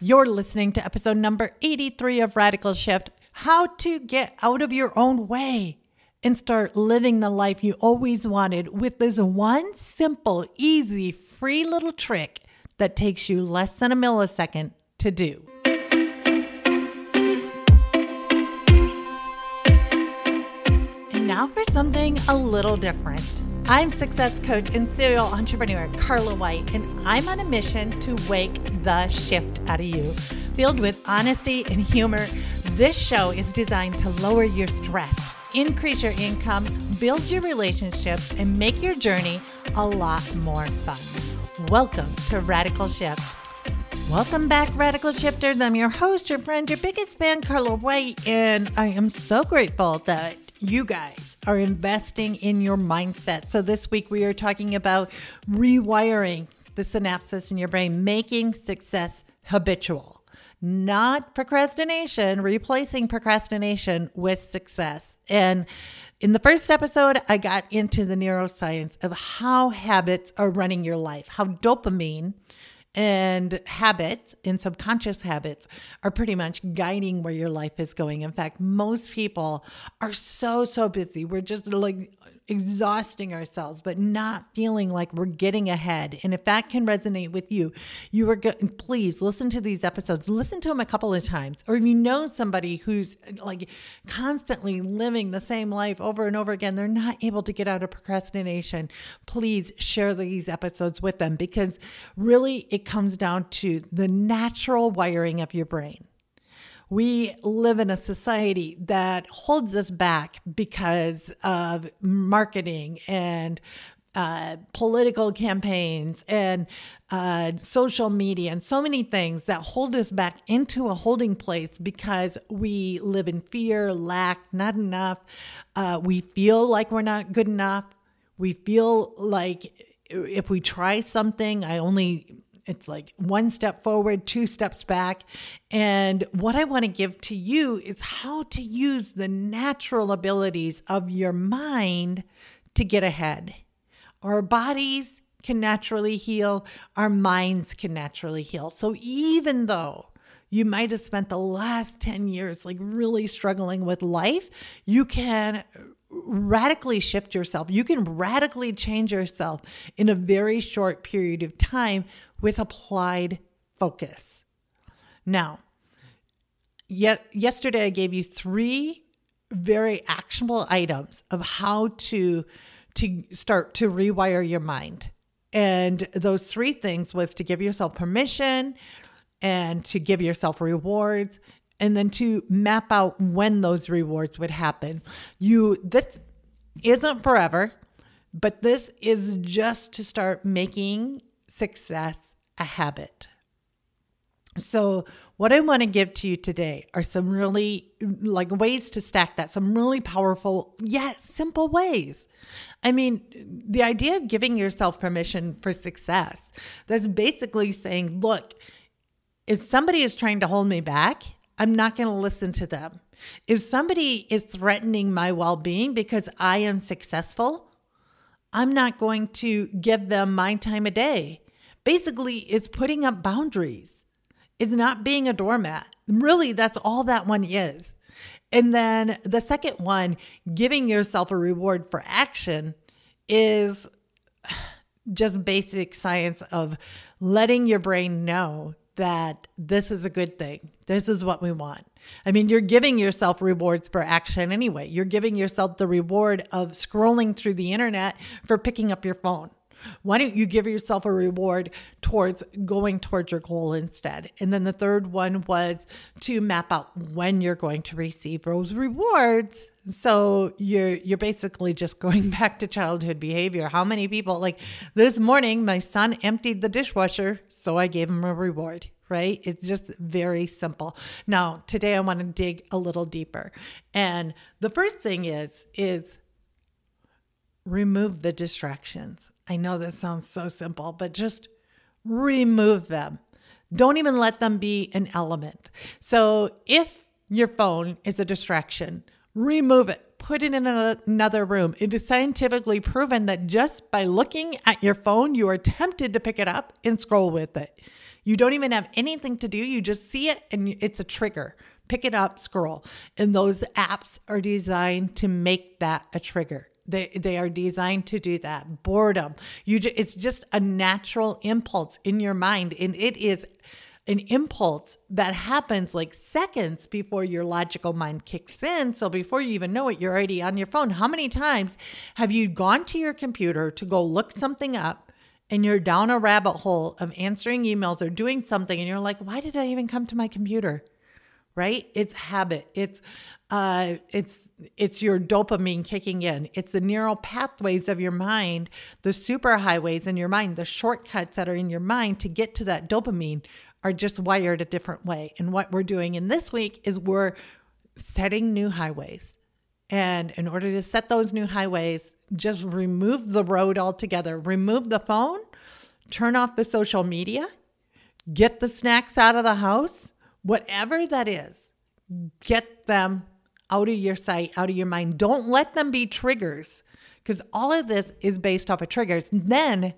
You're listening to episode number 83 of Radical Shift How to Get Out of Your Own Way and Start Living the Life You Always Wanted with this one simple, easy, free little trick that takes you less than a millisecond to do. And now for something a little different. I'm success coach and serial entrepreneur Carla White, and I'm on a mission to wake the shift out of you. Filled with honesty and humor, this show is designed to lower your stress, increase your income, build your relationships, and make your journey a lot more fun. Welcome to Radical Shift. Welcome back, Radical Shifters. I'm your host, your friend, your biggest fan, Carla White, and I am so grateful that you guys are investing in your mindset. So, this week we are talking about rewiring the synapses in your brain, making success habitual, not procrastination, replacing procrastination with success. And in the first episode, I got into the neuroscience of how habits are running your life, how dopamine and habits and subconscious habits are pretty much guiding where your life is going. In fact, most people are so, so busy. We're just like exhausting ourselves, but not feeling like we're getting ahead. And if that can resonate with you, you are good. Please listen to these episodes. Listen to them a couple of times. Or if you know somebody who's like constantly living the same life over and over again, they're not able to get out of procrastination. Please share these episodes with them because really it comes down to the natural wiring of your brain we live in a society that holds us back because of marketing and uh, political campaigns and uh, social media and so many things that hold us back into a holding place because we live in fear, lack, not enough. Uh, we feel like we're not good enough. We feel like if we try something, I only it's like one step forward, two steps back. And what I want to give to you is how to use the natural abilities of your mind to get ahead. Our bodies can naturally heal, our minds can naturally heal. So even though you might have spent the last 10 years like really struggling with life, you can radically shift yourself. You can radically change yourself in a very short period of time with applied focus. Now, yet yesterday I gave you three very actionable items of how to to start to rewire your mind. And those three things was to give yourself permission and to give yourself rewards and then to map out when those rewards would happen. You this isn't forever, but this is just to start making success a habit. So, what I want to give to you today are some really like ways to stack that, some really powerful yet simple ways. I mean, the idea of giving yourself permission for success, that's basically saying, look, if somebody is trying to hold me back, I'm not going to listen to them. If somebody is threatening my well being because I am successful, I'm not going to give them my time of day. Basically, it's putting up boundaries, it's not being a doormat. Really, that's all that one is. And then the second one, giving yourself a reward for action, is just basic science of letting your brain know that this is a good thing. This is what we want. I mean, you're giving yourself rewards for action anyway. You're giving yourself the reward of scrolling through the internet for picking up your phone. Why don't you give yourself a reward towards going towards your goal instead? And then the third one was to map out when you're going to receive those rewards. So you're you're basically just going back to childhood behavior. How many people like this morning my son emptied the dishwasher, so I gave him a reward right? It's just very simple. Now, today I want to dig a little deeper. And the first thing is is remove the distractions. I know that sounds so simple, but just remove them. Don't even let them be an element. So if your phone is a distraction, remove it. Put it in another room. It is scientifically proven that just by looking at your phone, you are tempted to pick it up and scroll with it. You don't even have anything to do. You just see it and it's a trigger. Pick it up, scroll. And those apps are designed to make that a trigger. They, they are designed to do that. Boredom. You it's just a natural impulse in your mind and it is an impulse that happens like seconds before your logical mind kicks in. So before you even know it, you're already on your phone. How many times have you gone to your computer to go look something up and you're down a rabbit hole of answering emails or doing something and you're like, why did I even come to my computer? Right? It's habit. It's uh it's it's your dopamine kicking in. It's the neural pathways of your mind, the super highways in your mind, the shortcuts that are in your mind to get to that dopamine are just wired a different way. And what we're doing in this week is we're setting new highways. And in order to set those new highways, just remove the road altogether, remove the phone, turn off the social media, get the snacks out of the house, whatever that is, get them out of your sight, out of your mind. Don't let them be triggers because all of this is based off of triggers. Then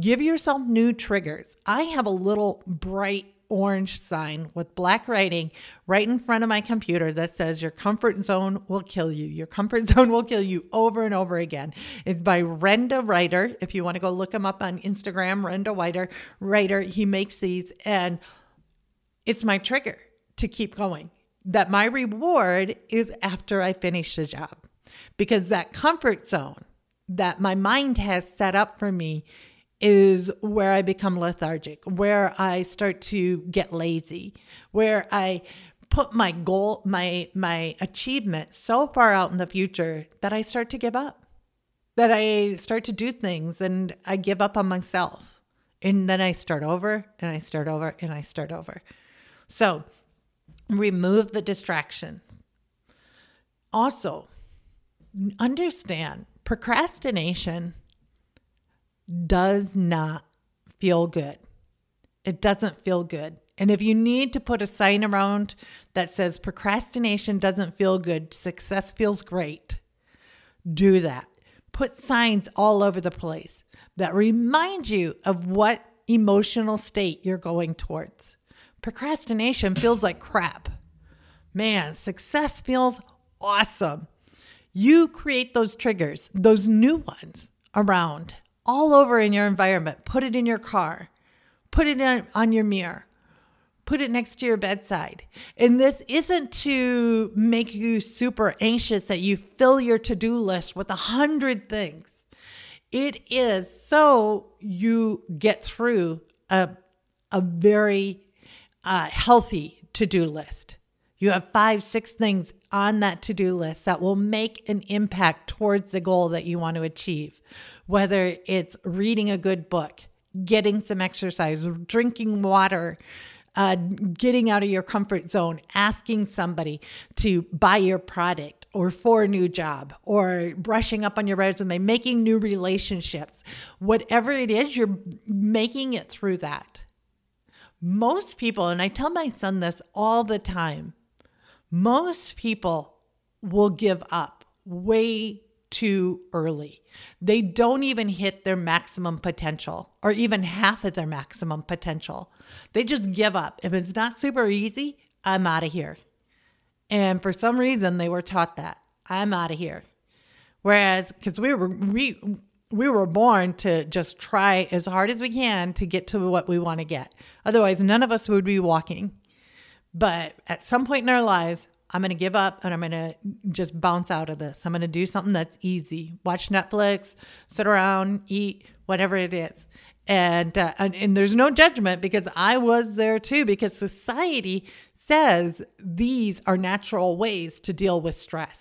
Give yourself new triggers. I have a little bright orange sign with black writing right in front of my computer that says your comfort zone will kill you. Your comfort zone will kill you over and over again. It's by Renda Writer. If you want to go look him up on Instagram, Renda Writer, writer, he makes these and it's my trigger to keep going. That my reward is after I finish the job. Because that comfort zone that my mind has set up for me is where I become lethargic, where I start to get lazy, where I put my goal, my my achievement so far out in the future that I start to give up. That I start to do things and I give up on myself. And then I start over and I start over and I start over. So, remove the distraction. Also, understand procrastination does not feel good. It doesn't feel good. And if you need to put a sign around that says procrastination doesn't feel good, success feels great, do that. Put signs all over the place that remind you of what emotional state you're going towards. Procrastination feels like crap. Man, success feels awesome. You create those triggers, those new ones around all over in your environment. Put it in your car, put it in, on your mirror, put it next to your bedside. And this isn't to make you super anxious that you fill your to do list with a hundred things. It is so you get through a, a very uh, healthy to do list. You have five, six things on that to do list that will make an impact towards the goal that you want to achieve whether it's reading a good book, getting some exercise, drinking water, uh, getting out of your comfort zone, asking somebody to buy your product or for a new job, or brushing up on your resume, making new relationships, whatever it is, you're making it through that. Most people, and I tell my son this all the time, most people will give up way too early. They don't even hit their maximum potential or even half of their maximum potential. They just give up. If it's not super easy, I'm out of here. And for some reason, they were taught that I'm out of here. Whereas, because we were we we were born to just try as hard as we can to get to what we want to get. Otherwise, none of us would be walking. But at some point in our lives, I'm going to give up and I'm going to just bounce out of this. I'm going to do something that's easy. Watch Netflix, sit around, eat, whatever it is. And, uh, and and there's no judgment because I was there too because society says these are natural ways to deal with stress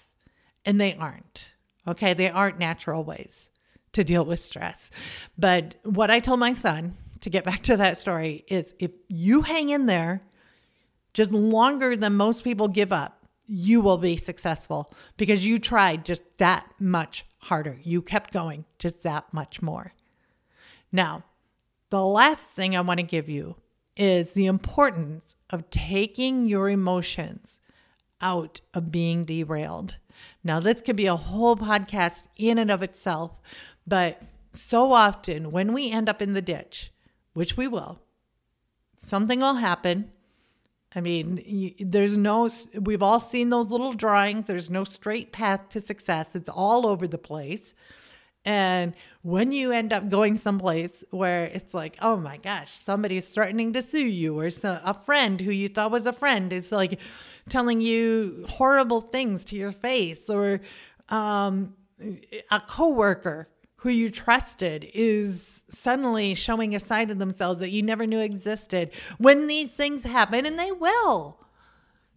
and they aren't. Okay, they aren't natural ways to deal with stress. But what I told my son to get back to that story is if you hang in there just longer than most people give up, you will be successful because you tried just that much harder. You kept going just that much more. Now, the last thing I want to give you is the importance of taking your emotions out of being derailed. Now, this could be a whole podcast in and of itself, but so often when we end up in the ditch, which we will, something will happen. I mean, there's no, we've all seen those little drawings. There's no straight path to success, it's all over the place. And when you end up going someplace where it's like, oh my gosh, somebody's threatening to sue you, or so, a friend who you thought was a friend is like telling you horrible things to your face, or um, a coworker who you trusted is suddenly showing a side of themselves that you never knew existed. When these things happen, and they will,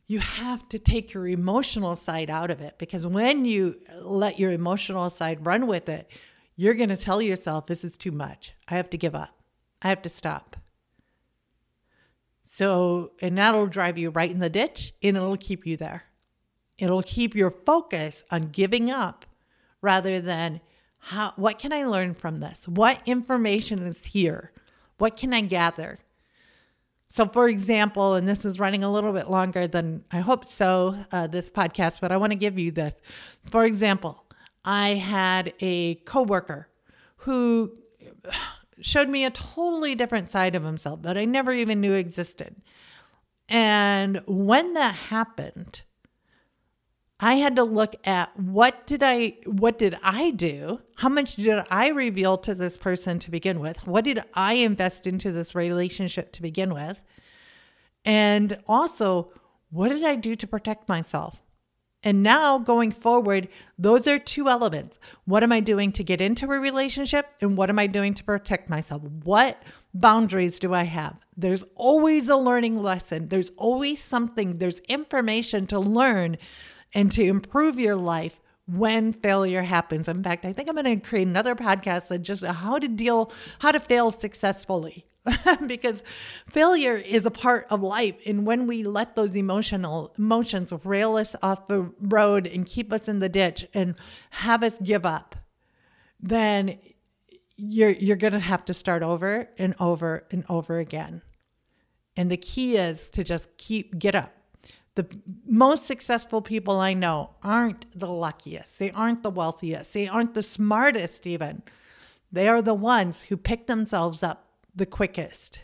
you have to take your emotional side out of it because when you let your emotional side run with it, you're going to tell yourself, this is too much. I have to give up. I have to stop. So, and that'll drive you right in the ditch and it'll keep you there. It'll keep your focus on giving up rather than how what can I learn from this? What information is here? What can I gather? So, for example, and this is running a little bit longer than I hope so, uh, this podcast, but I want to give you this. For example, I had a coworker who showed me a totally different side of himself that I never even knew existed. And when that happened, I had to look at what did I what did I do? How much did I reveal to this person to begin with? What did I invest into this relationship to begin with? And also, what did I do to protect myself? And now going forward, those are two elements. What am I doing to get into a relationship? And what am I doing to protect myself? What boundaries do I have? There's always a learning lesson. There's always something, there's information to learn and to improve your life when failure happens. In fact, I think I'm going to create another podcast that just how to deal, how to fail successfully. because failure is a part of life and when we let those emotional emotions rail us off the road and keep us in the ditch and have us give up then you're you're going to have to start over and over and over again and the key is to just keep get up the most successful people I know aren't the luckiest. They aren't the wealthiest. They aren't the smartest, even. They are the ones who pick themselves up the quickest.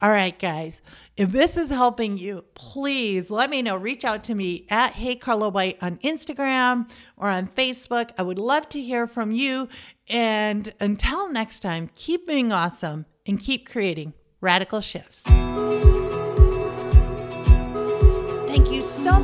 All right, guys, if this is helping you, please let me know. Reach out to me at Hey Carla White on Instagram or on Facebook. I would love to hear from you. And until next time, keep being awesome and keep creating radical shifts.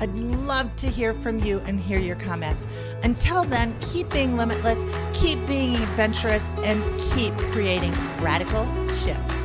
I'd love to hear from you and hear your comments. Until then, keep being limitless, keep being adventurous, and keep creating radical shifts.